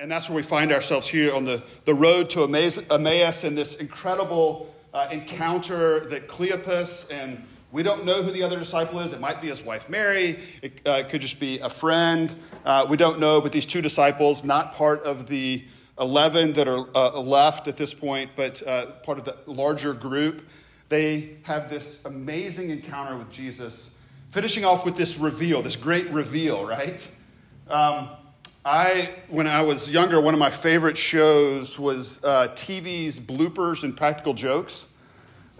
and that's where we find ourselves here on the, the road to Emmaus in this incredible uh, encounter that Cleopas and we don't know who the other disciple is. It might be his wife Mary. It uh, could just be a friend. Uh, we don't know. But these two disciples, not part of the 11 that are uh, left at this point, but uh, part of the larger group, they have this amazing encounter with Jesus, finishing off with this reveal, this great reveal, right? Um, I, when I was younger, one of my favorite shows was uh, TV's bloopers and practical jokes.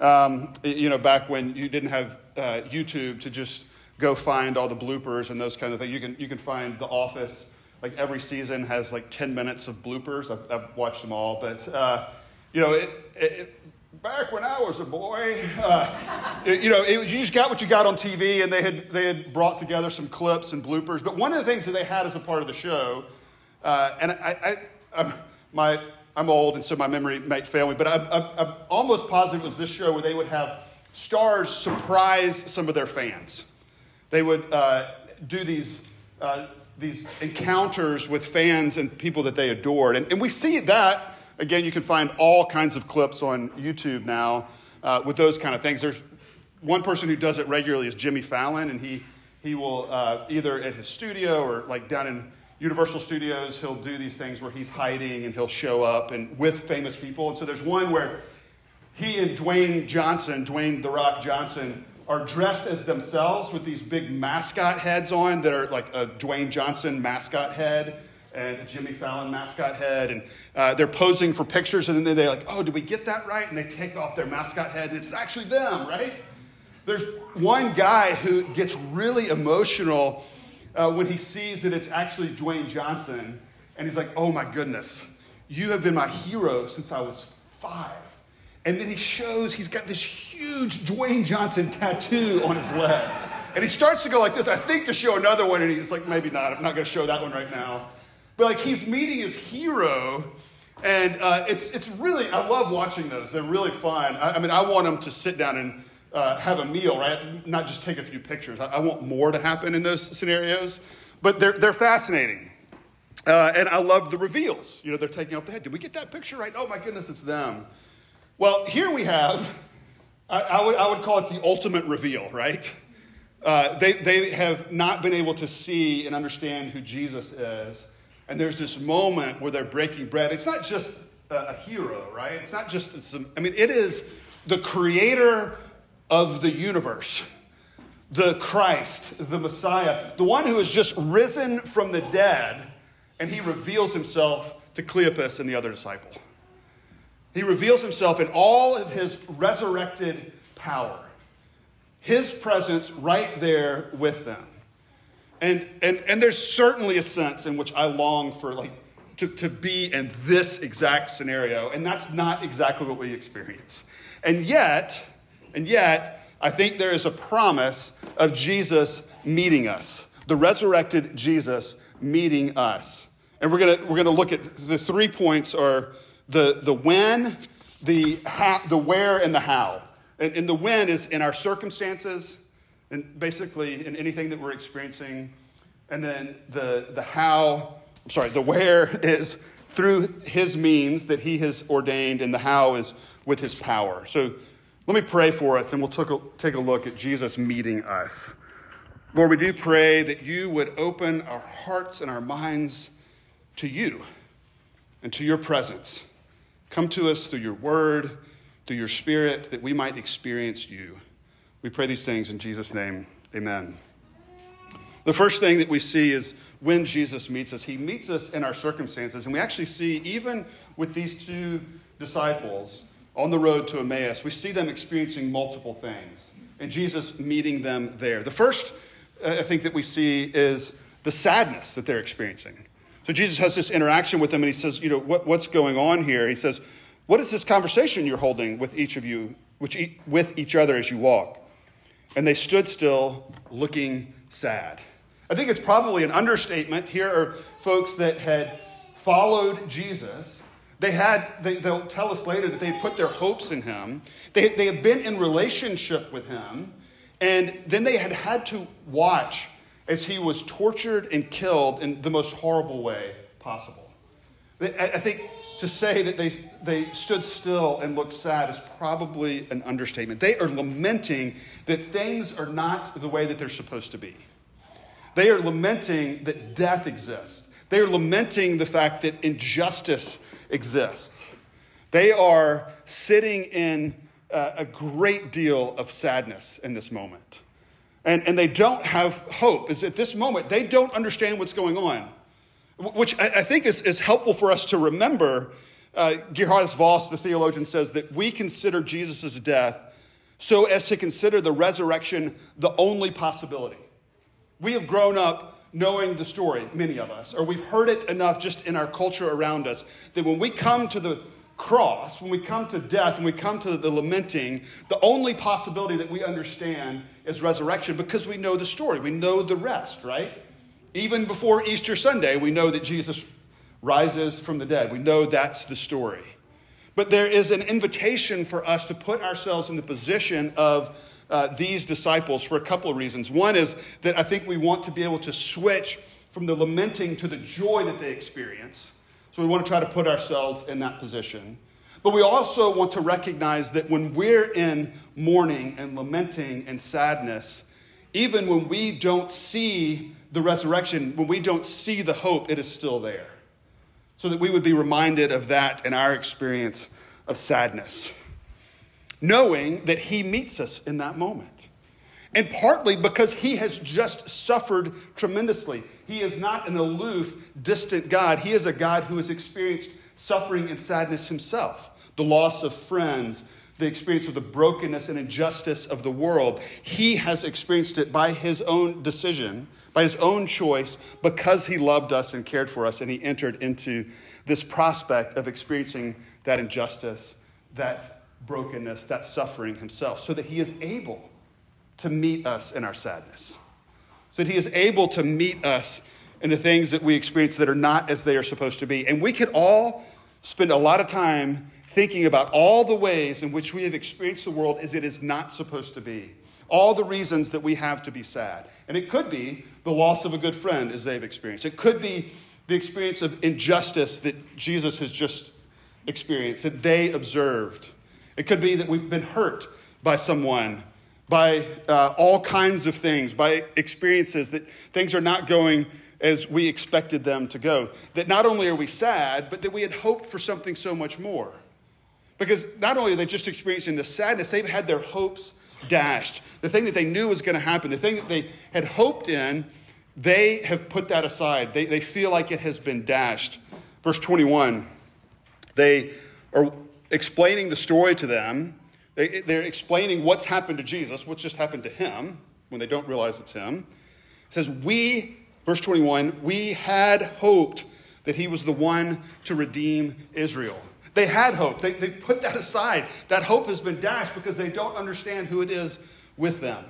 Um, you know, back when you didn't have uh, YouTube to just go find all the bloopers and those kind of things. You can, you can find The Office, like every season has like 10 minutes of bloopers. I've, I've watched them all. But, uh, you know, it, it, back when I was a boy, uh, you know, it, you just got what you got on TV, and they had, they had brought together some clips and bloopers. But one of the things that they had as a part of the show, uh, and I, I, I, my I'm old, and so my memory might fail me, but I, am almost positive it was this show where they would have stars surprise some of their fans. They would uh, do these, uh, these encounters with fans and people that they adored. And, and, we see that, again, you can find all kinds of clips on YouTube now uh, with those kind of things. There's one person who does it regularly is Jimmy Fallon, and he, he will uh, either at his studio or like down in Universal Studios, he'll do these things where he's hiding and he'll show up and with famous people. And so there's one where he and Dwayne Johnson, Dwayne The Rock Johnson, are dressed as themselves with these big mascot heads on that are like a Dwayne Johnson mascot head and a Jimmy Fallon mascot head. And uh, they're posing for pictures, and then they're like, oh, did we get that right? And they take off their mascot head, and it's actually them, right? There's one guy who gets really emotional uh, when he sees that it's actually Dwayne Johnson, and he's like, oh my goodness, you have been my hero since I was five. And then he shows he's got this huge Dwayne Johnson tattoo on his leg. And he starts to go like this, I think to show another one, and he's like, maybe not, I'm not gonna show that one right now. But like he's meeting his hero, and uh, it's, it's really, I love watching those. They're really fun. I, I mean, I want him to sit down and uh, have a meal, right? Not just take a few pictures. I, I, want more to happen in those scenarios, but they're, they're fascinating. Uh, and I love the reveals. You know, they're taking off the head. Did we get that picture right? Oh my goodness, it's them. Well, here we have, I, I would, I would call it the ultimate reveal, right? Uh, they, they have not been able to see and understand who Jesus is. And there's this moment where they're breaking bread. It's not just a, hero, right? It's not just, some, I mean, it is the creator of the universe, the Christ, the Messiah, the one who has just risen from the dead, and he reveals himself to Cleopas and the other disciple. He reveals himself in all of his resurrected power, his presence right there with them. And, and, and there's certainly a sense in which I long for, like, to, to be in this exact scenario, and that's not exactly what we experience. And yet, and yet, I think there is a promise of Jesus meeting us, the resurrected Jesus meeting us. And we're gonna we're gonna look at the three points are the, the when, the, how, the where, and the how. And, and the when is in our circumstances, and basically in anything that we're experiencing. And then the, the how, I'm sorry, the where is through his means that he has ordained, and the how is with his power. So let me pray for us and we'll take a, take a look at Jesus meeting us. Lord, we do pray that you would open our hearts and our minds to you and to your presence. Come to us through your word, through your spirit, that we might experience you. We pray these things in Jesus' name. Amen. The first thing that we see is when Jesus meets us, he meets us in our circumstances. And we actually see, even with these two disciples, on the road to Emmaus, we see them experiencing multiple things and Jesus meeting them there. The first, uh, I think, that we see is the sadness that they're experiencing. So Jesus has this interaction with them and he says, You know, what, what's going on here? He says, What is this conversation you're holding with each of you, which, with each other as you walk? And they stood still, looking sad. I think it's probably an understatement. Here are folks that had followed Jesus they had, they, will tell us later that they put their hopes in him. They, they had been in relationship with him. And then they had had to watch as he was tortured and killed in the most horrible way possible. I think to say that they, they stood still and looked sad is probably an understatement. They are lamenting that things are not the way that they're supposed to be. They are lamenting that death exists. They are lamenting the fact that injustice exists. They are sitting in uh, a great deal of sadness in this moment. And, and they don't have hope. Is at this moment, they don't understand what's going on, which I, I think is, is helpful for us to remember. Uh, Geerhardus Vos, the theologian, says that we consider Jesus' death so as to consider the resurrection the only possibility. We have grown up knowing the story, many of us, or we've heard it enough just in our culture around us that when we come to the cross, when we come to death, when we come to the lamenting, the only possibility that we understand is resurrection because we know the story. We know the rest, right? Even before Easter Sunday, we know that Jesus rises from the dead. We know that's the story. But there is an invitation for us to put ourselves in the position of uh, these disciples for a couple of reasons. One is that I think we want to be able to switch from the lamenting to the joy that they experience. So we want to try to put ourselves in that position. But we also want to recognize that when we're in mourning and lamenting and sadness, even when we don't see the resurrection, when we don't see the hope, it is still there. So that we would be reminded of that in our experience of sadness, knowing that He meets us in that moment. And partly because he has just suffered tremendously. He is not an aloof, distant God. He is a God who has experienced suffering and sadness himself the loss of friends, the experience of the brokenness and injustice of the world. He has experienced it by his own decision, by his own choice, because he loved us and cared for us, and he entered into this prospect of experiencing that injustice, that brokenness, that suffering himself, so that he is able to meet us in our sadness, so that He is able to meet us in the things that we experience that are not as they are supposed to be. And we could all spend a lot of time thinking about all the ways in which we have experienced the world as it is not supposed to be. All the reasons that we have to be sad. And it could be the loss of a good friend as they've experienced. It could be the experience of injustice that Jesus has just experienced, that they observed. It could be that we've been hurt by someone by uh, all kinds of things, by experiences that things are not going as we expected them to go. That not only are we sad, but that we had hoped for something so much more. Because not only are they just experiencing the sadness, they've had their hopes dashed. The thing that they knew was going to happen, the thing that they had hoped in, they have put that aside. They, they feel like it has been dashed. Verse 21, they are explaining the story to them they, they're explaining what's happened to Jesus, what's just happened to him, when they don't realize it's him. It says, We, verse 21, we had hoped that he was the one to redeem Israel. They had hope. They, they put that aside. That hope has been dashed because they don't understand who it is with them.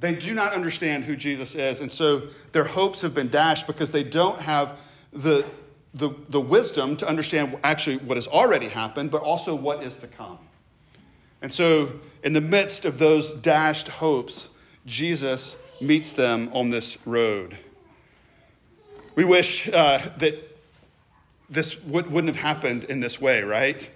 They do not understand who Jesus is. And so their hopes have been dashed because they don't have the, the, the wisdom to understand actually what has already happened, but also what is to come. And so, in the midst of those dashed hopes, Jesus meets them on this road. We wish uh, that this would, wouldn't have happened in this way, right?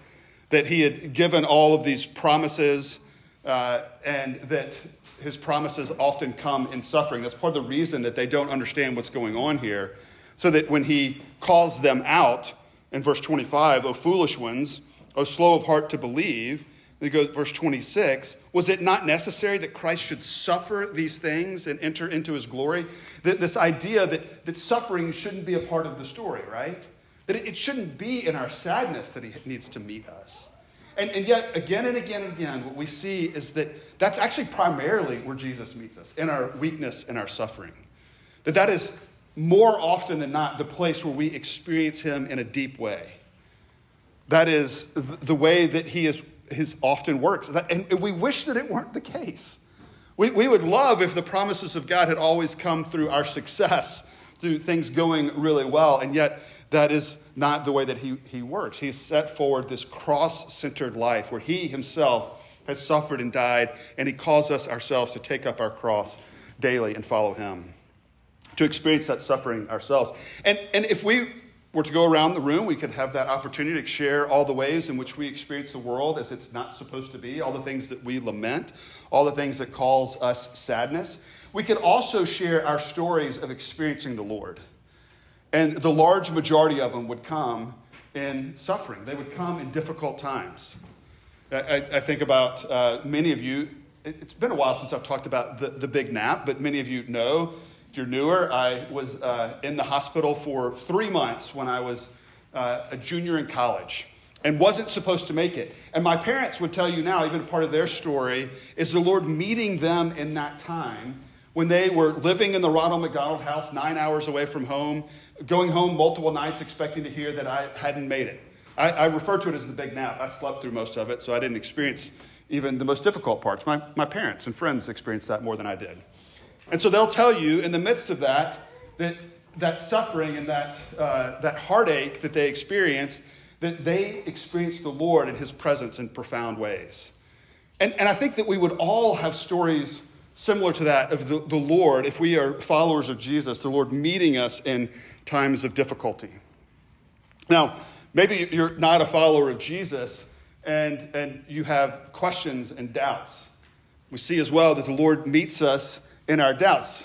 That he had given all of these promises uh, and that his promises often come in suffering. That's part of the reason that they don't understand what's going on here. So that when he calls them out in verse 25, O foolish ones, O slow of heart to believe, then goes verse 26. Was it not necessary that Christ should suffer these things and enter into his glory? That this idea that, that suffering shouldn't be a part of the story, right? That it, shouldn't be in our sadness that he needs to meet us. And, and yet, again and again and again, what we see is that that's actually primarily where Jesus meets us, in our weakness and our suffering. That that is more often than not the place where we experience him in a deep way. That is the way that he is his often works. And we wish that it weren't the case. We, we would love if the promises of God had always come through our success, through things going really well, and yet that is not the way that he, he works. He's set forward this cross centered life where he himself has suffered and died, and he calls us ourselves to take up our cross daily and follow him, to experience that suffering ourselves. And, and if we were to go around the room, we could have that opportunity to share all the ways in which we experience the world as it's not supposed to be, all the things that we lament, all the things that cause us sadness. We could also share our stories of experiencing the Lord. And the large majority of them would come in suffering, they would come in difficult times. I, I think about uh, many of you, it's been a while since I've talked about the, the big nap, but many of you know if you're newer, I was uh, in the hospital for three months when I was uh, a junior in college and wasn't supposed to make it. And my parents would tell you now, even part of their story, is the Lord meeting them in that time when they were living in the Ronald McDonald house, nine hours away from home, going home multiple nights expecting to hear that I hadn't made it. I, I refer to it as the big nap. I slept through most of it, so I didn't experience even the most difficult parts. My, my parents and friends experienced that more than I did. And so they'll tell you in the midst of that, that, that suffering and that, uh, that heartache that they experienced, that they experienced the Lord and His presence in profound ways. And, and I think that we would all have stories similar to that of the, the Lord, if we are followers of Jesus, the Lord meeting us in times of difficulty. Now, maybe you're not a follower of Jesus and, and you have questions and doubts. We see as well that the Lord meets us in our doubts.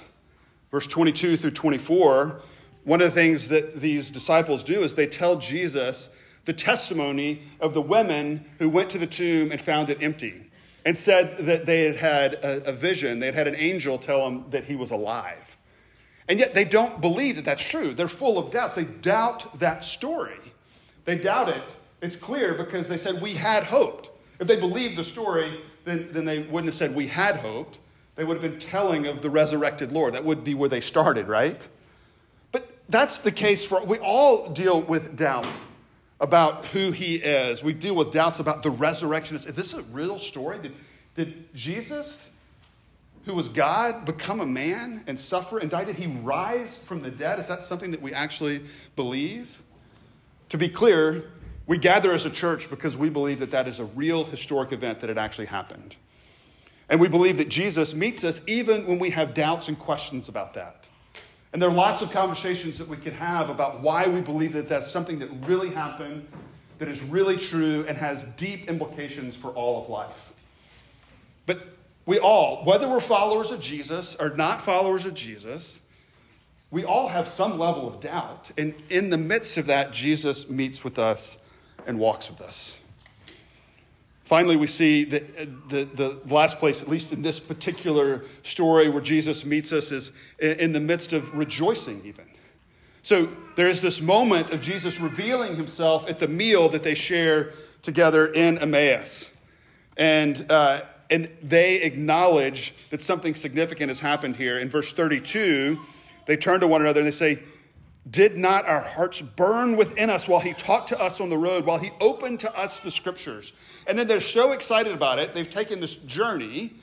Verse 22 through 24, one of the things that these disciples do is they tell Jesus the testimony of the women who went to the tomb and found it empty and said that they had had a, a vision, they had had an angel tell them that he was alive. And yet they don't believe that that's true. They're full of doubts. They doubt that story. They doubt it. It's clear because they said, We had hoped. If they believed the story, then, then they wouldn't have said, We had hoped. They would have been telling of the resurrected Lord. That would be where they started, right? But that's the case for, we all deal with doubts about who he is. We deal with doubts about the resurrection. Is this a real story? Did, did Jesus, who was God, become a man and suffer and die? Did he rise from the dead? Is that something that we actually believe? To be clear, we gather as a church because we believe that that is a real historic event that it actually happened. And we believe that Jesus meets us even when we have doubts and questions about that. And there are lots of conversations that we could have about why we believe that that's something that really happened, that is really true, and has deep implications for all of life. But we all, whether we're followers of Jesus or not followers of Jesus, we all have some level of doubt. And in the midst of that, Jesus meets with us and walks with us. Finally, we see that uh, the, the last place, at least in this particular story where Jesus meets us, is in the midst of rejoicing, even. So there is this moment of Jesus revealing himself at the meal that they share together in Emmaus. And, uh, and they acknowledge that something significant has happened here. In verse 32, they turn to one another and they say, did not our hearts burn within us while he talked to us on the road, while he opened to us the scriptures? And then they're so excited about it, they've taken this journey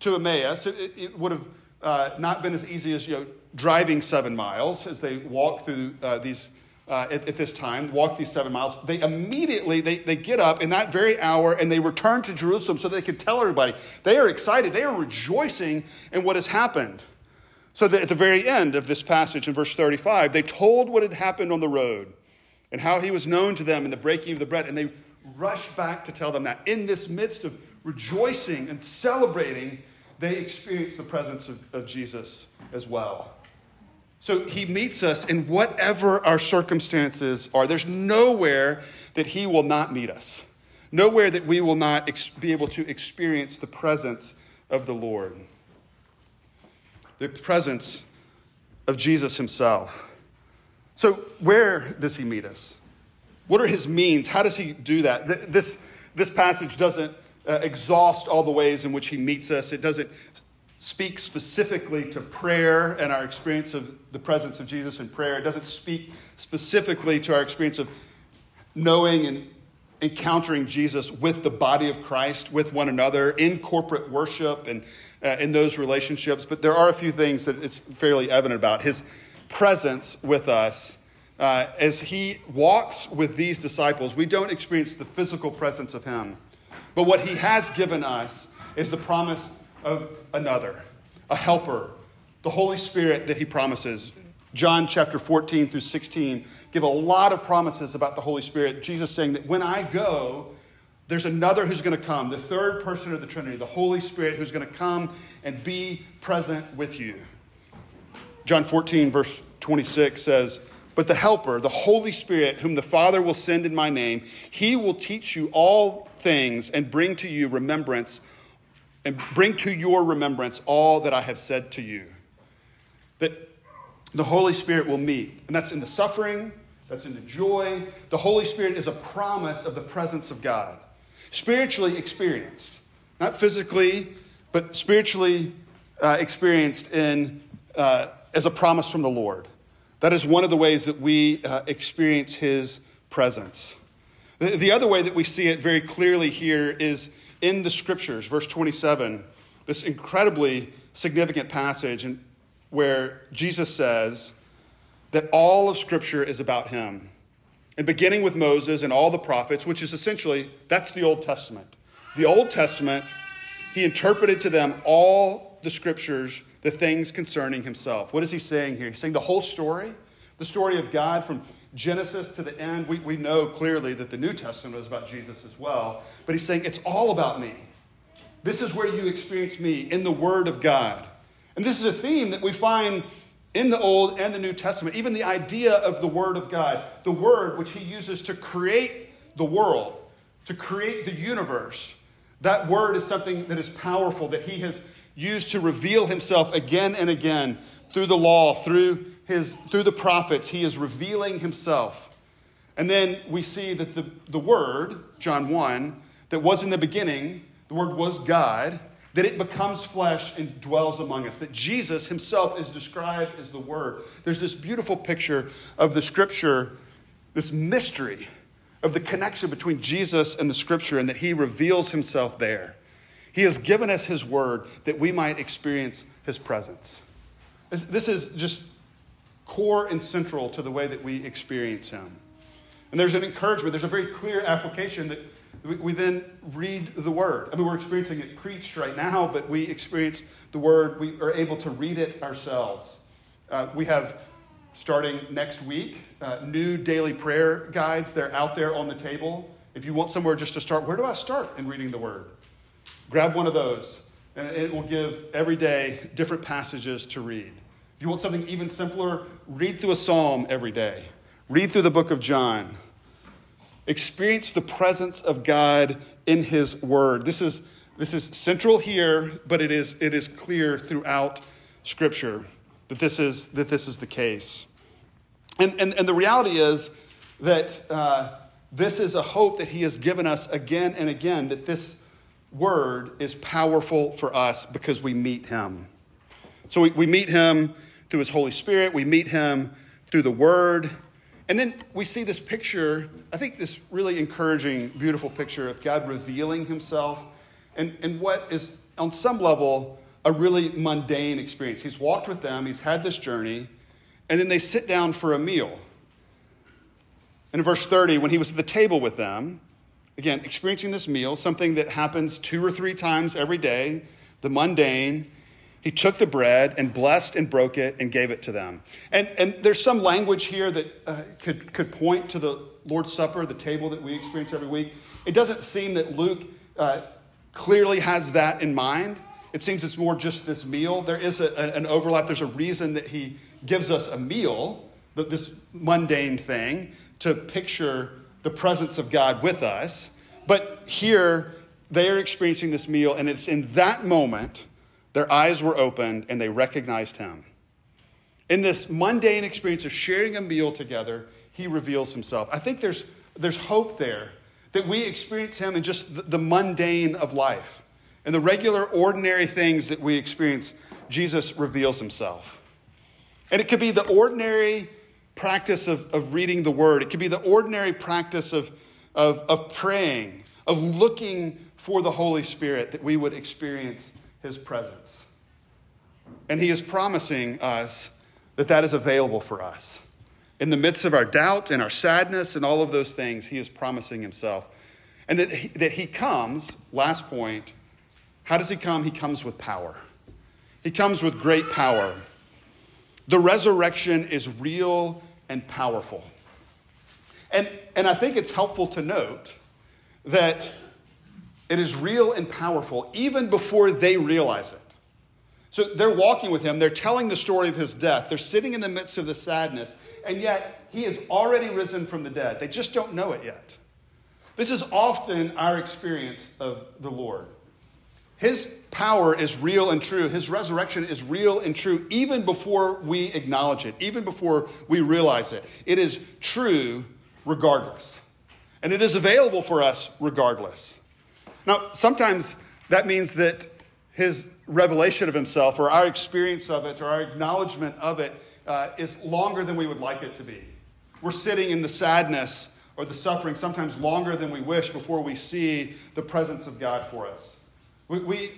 to Emmaus. It, it would have uh, not been as easy as you know, driving seven miles as they walk through uh, these. Uh, at, at, this time, walk these seven miles. They immediately they, they get up in that very hour and they return to Jerusalem so they can tell everybody. They are excited. They are rejoicing in what has happened. So that at the very end of this passage in verse 35, they told what had happened on the road and how he was known to them in the breaking of the bread. And they rushed back to tell them that. In this midst of rejoicing and celebrating, they experienced the presence of, of Jesus as well. So he meets us in whatever our circumstances are. There's nowhere that he will not meet us, nowhere that we will not ex- be able to experience the presence of the Lord the presence of Jesus himself. So, where does he meet us? What are his means? How does he do that? This, this passage doesn't uh, exhaust all the ways in which he meets us, it doesn't speak specifically to prayer and our experience of the presence of Jesus in prayer. It doesn't speak specifically to our experience of knowing and encountering Jesus with the body of Christ, with one another, in corporate worship and uh, in those relationships. But there are a few things that it's fairly evident about. His presence with us. Uh, as he walks with these disciples, we don't experience the physical presence of him. But what he has given us is the promise of another, a helper, the Holy Spirit that he promises. John chapter 14 through 16 give a lot of promises about the Holy Spirit. Jesus saying that when I go, there's another who's going to come, the third person of the Trinity, the Holy Spirit, who's going to come and be present with you. John 14, verse 26 says, But the Helper, the Holy Spirit, whom the Father will send in my name, he will teach you all things and bring to you remembrance, and bring to your remembrance all that I have said to you. That the Holy Spirit will meet. And that's in the suffering, that's in the joy. The Holy Spirit is a promise of the presence of God, spiritually experienced, not physically, but spiritually uh, experienced in, uh, as a promise from the Lord. That is one of the ways that we uh, experience His presence. The, the other way that we see it very clearly here is in the scriptures, verse 27, this incredibly significant passage where Jesus says that all of scripture is about him. And beginning with Moses and all the prophets, which is essentially, that's the Old Testament. The Old Testament, he interpreted to them all the scriptures, the things concerning himself. What is he saying here? He's saying the whole story, the story of God from Genesis to the end. We, we know clearly that the New Testament is about Jesus as well. But he's saying it's all about me. This is where you experience me in the Word of God. And this is a theme that we find in the Old and the New Testament. Even the idea of the Word of God, the Word which he uses to create the world, to create the universe. That Word is something that is powerful, that he has used to reveal himself again and again through the law, through his, through the prophets, he is revealing himself. And then we see that the, the Word, John 1, that was in the beginning, the Word was God, that it becomes flesh and dwells among us, that Jesus himself is described as the Word. There's this beautiful picture of the Scripture, this mystery of the connection between Jesus and the Scripture, and that he reveals himself there. He has given us his Word that we might experience his presence. This is just core and central to the way that we experience Him. And there's an encouragement, there's a very clear application that we, then read the Word. I mean, we're experiencing it preached right now, but we experience the Word, we are able to read it ourselves. Uh, we have, starting next week, uh, new daily prayer guides. They're out there on the table. If you want somewhere just to start, where do I start in reading the Word? Grab one of those, and it will give every day different passages to read. If you want something even simpler, read through a psalm every day. Read through the book of John. Experience the presence of God in his word. This is, this is central here, but it is, it is clear throughout Scripture that this is, that this is the case. And, and, and the reality is that uh, this is a hope that he has given us again and again, that this word is powerful for us because we meet him. So we, we meet him through his Holy Spirit, we meet him through the Word. And then we see this picture, I think this really encouraging, beautiful picture of God revealing himself and, and what is, on some level, a really mundane experience. He's walked with them, he's had this journey, and then they sit down for a meal. And in verse 30, when he was at the table with them, again, experiencing this meal, something that happens two or three times every day, the mundane, he took the bread and blessed and broke it and gave it to them. And, and there's some language here that uh, could, could point to the Lord's Supper, the table that we experience every week. It doesn't seem that Luke uh, clearly has that in mind. It seems it's more just this meal. There is a, an overlap. There's a reason that he gives us a meal, this mundane thing, to picture the presence of God with us. But here, they are experiencing this meal, and it's in that moment their eyes were opened and they recognized him. In this mundane experience of sharing a meal together, he reveals himself. I think there's, there's hope there that we experience him in just the, mundane of life. In the regular, ordinary things that we experience, Jesus reveals himself. And it could be the ordinary practice of, of reading the word, it could be the ordinary practice of, of, of praying, of looking for the Holy Spirit that we would experience his presence. And he is promising us that that is available for us. In the midst of our doubt and our sadness and all of those things, he is promising himself. And that he, that he comes, last point, how does he come? He comes with power. He comes with great power. The resurrection is real and powerful. And, and I think it's helpful to note that it is real and powerful even before they realize it. So they're walking with him, they're telling the story of his death, they're sitting in the midst of the sadness, and yet he has already risen from the dead. They just don't know it yet. This is often our experience of the Lord. His power is real and true. His resurrection is real and true even before we acknowledge it, even before we realize it. It is true regardless. And it is available for us regardless. Now, sometimes that means that his revelation of himself or our experience of it or our acknowledgement of it uh, is longer than we would like it to be. We're sitting in the sadness or the suffering sometimes longer than we wish before we see the presence of God for us. We, we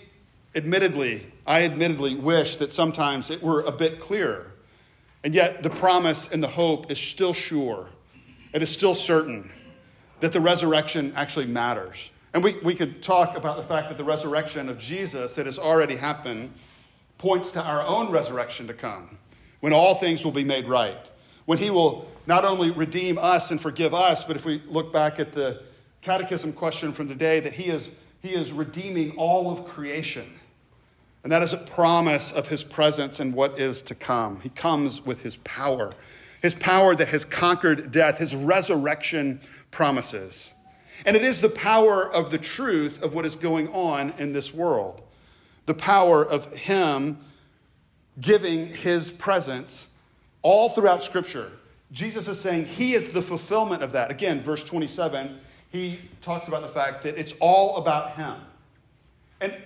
admittedly, I admittedly wish that sometimes it were a bit clearer. And yet the promise and the hope is still sure. It is still certain that the resurrection actually matters. And we, we could talk about the fact that the resurrection of Jesus that has already happened points to our own resurrection to come, when all things will be made right, when he will not only redeem us and forgive us, but if we look back at the catechism question from today, that he is, he is redeeming all of creation. And that is a promise of his presence and what is to come. He comes with his power, his power that has conquered death, his resurrection promises. And it is the power of the truth of what is going on in this world. The power of Him giving His presence all throughout Scripture. Jesus is saying He is the fulfillment of that. Again, verse 27, he talks about the fact that it's all about Him. And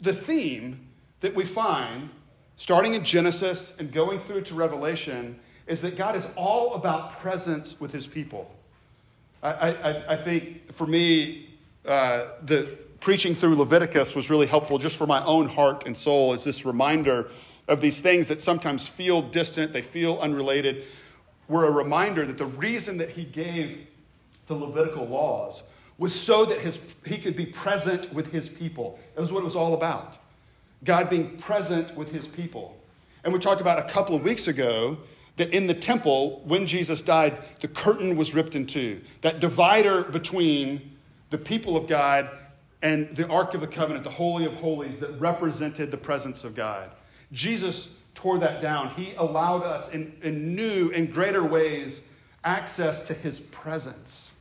the theme that we find, starting in Genesis and going through to Revelation, is that God is all about presence with His people. I, I, I think for me, uh, the preaching through Leviticus was really helpful just for my own heart and soul as this reminder of these things that sometimes feel distant, they feel unrelated, were a reminder that the reason that he gave the Levitical laws was so that his, he could be present with his people. That was what it was all about. God being present with his people. And we talked about a couple of weeks ago that in the temple, when Jesus died, the curtain was ripped in two. That divider between the people of God and the Ark of the Covenant, the Holy of Holies, that represented the presence of God. Jesus tore that down. He allowed us in, in new and greater ways access to his presence.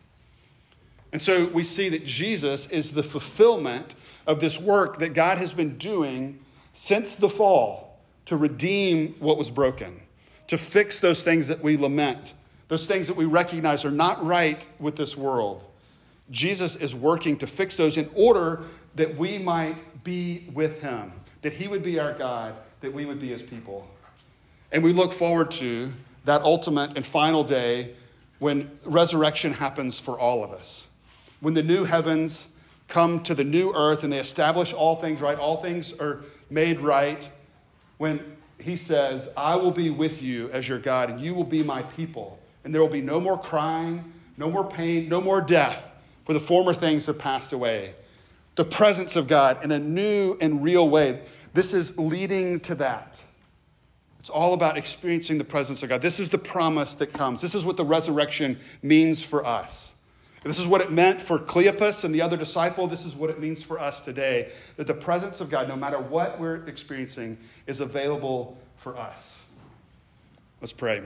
And so we see that Jesus is the fulfillment of this work that God has been doing since the fall to redeem what was broken to fix those things that we lament, those things that we recognize are not right with this world. Jesus is working to fix those in order that we might be with him, that he would be our God, that we would be his people. And we look forward to that ultimate and final day when resurrection happens for all of us. When the new heavens come to the new earth and they establish all things right, all things are made right. When he says, I will be with you as your God, and you will be my people. And there will be no more crying, no more pain, no more death, for the former things have passed away. The presence of God in a new and real way. This is leading to that. It's all about experiencing the presence of God. This is the promise that comes. This is what the resurrection means for us. This is what it meant for Cleopas and the other disciple. This is what it means for us today that the presence of God, no matter what we're experiencing, is available for us. Let's pray.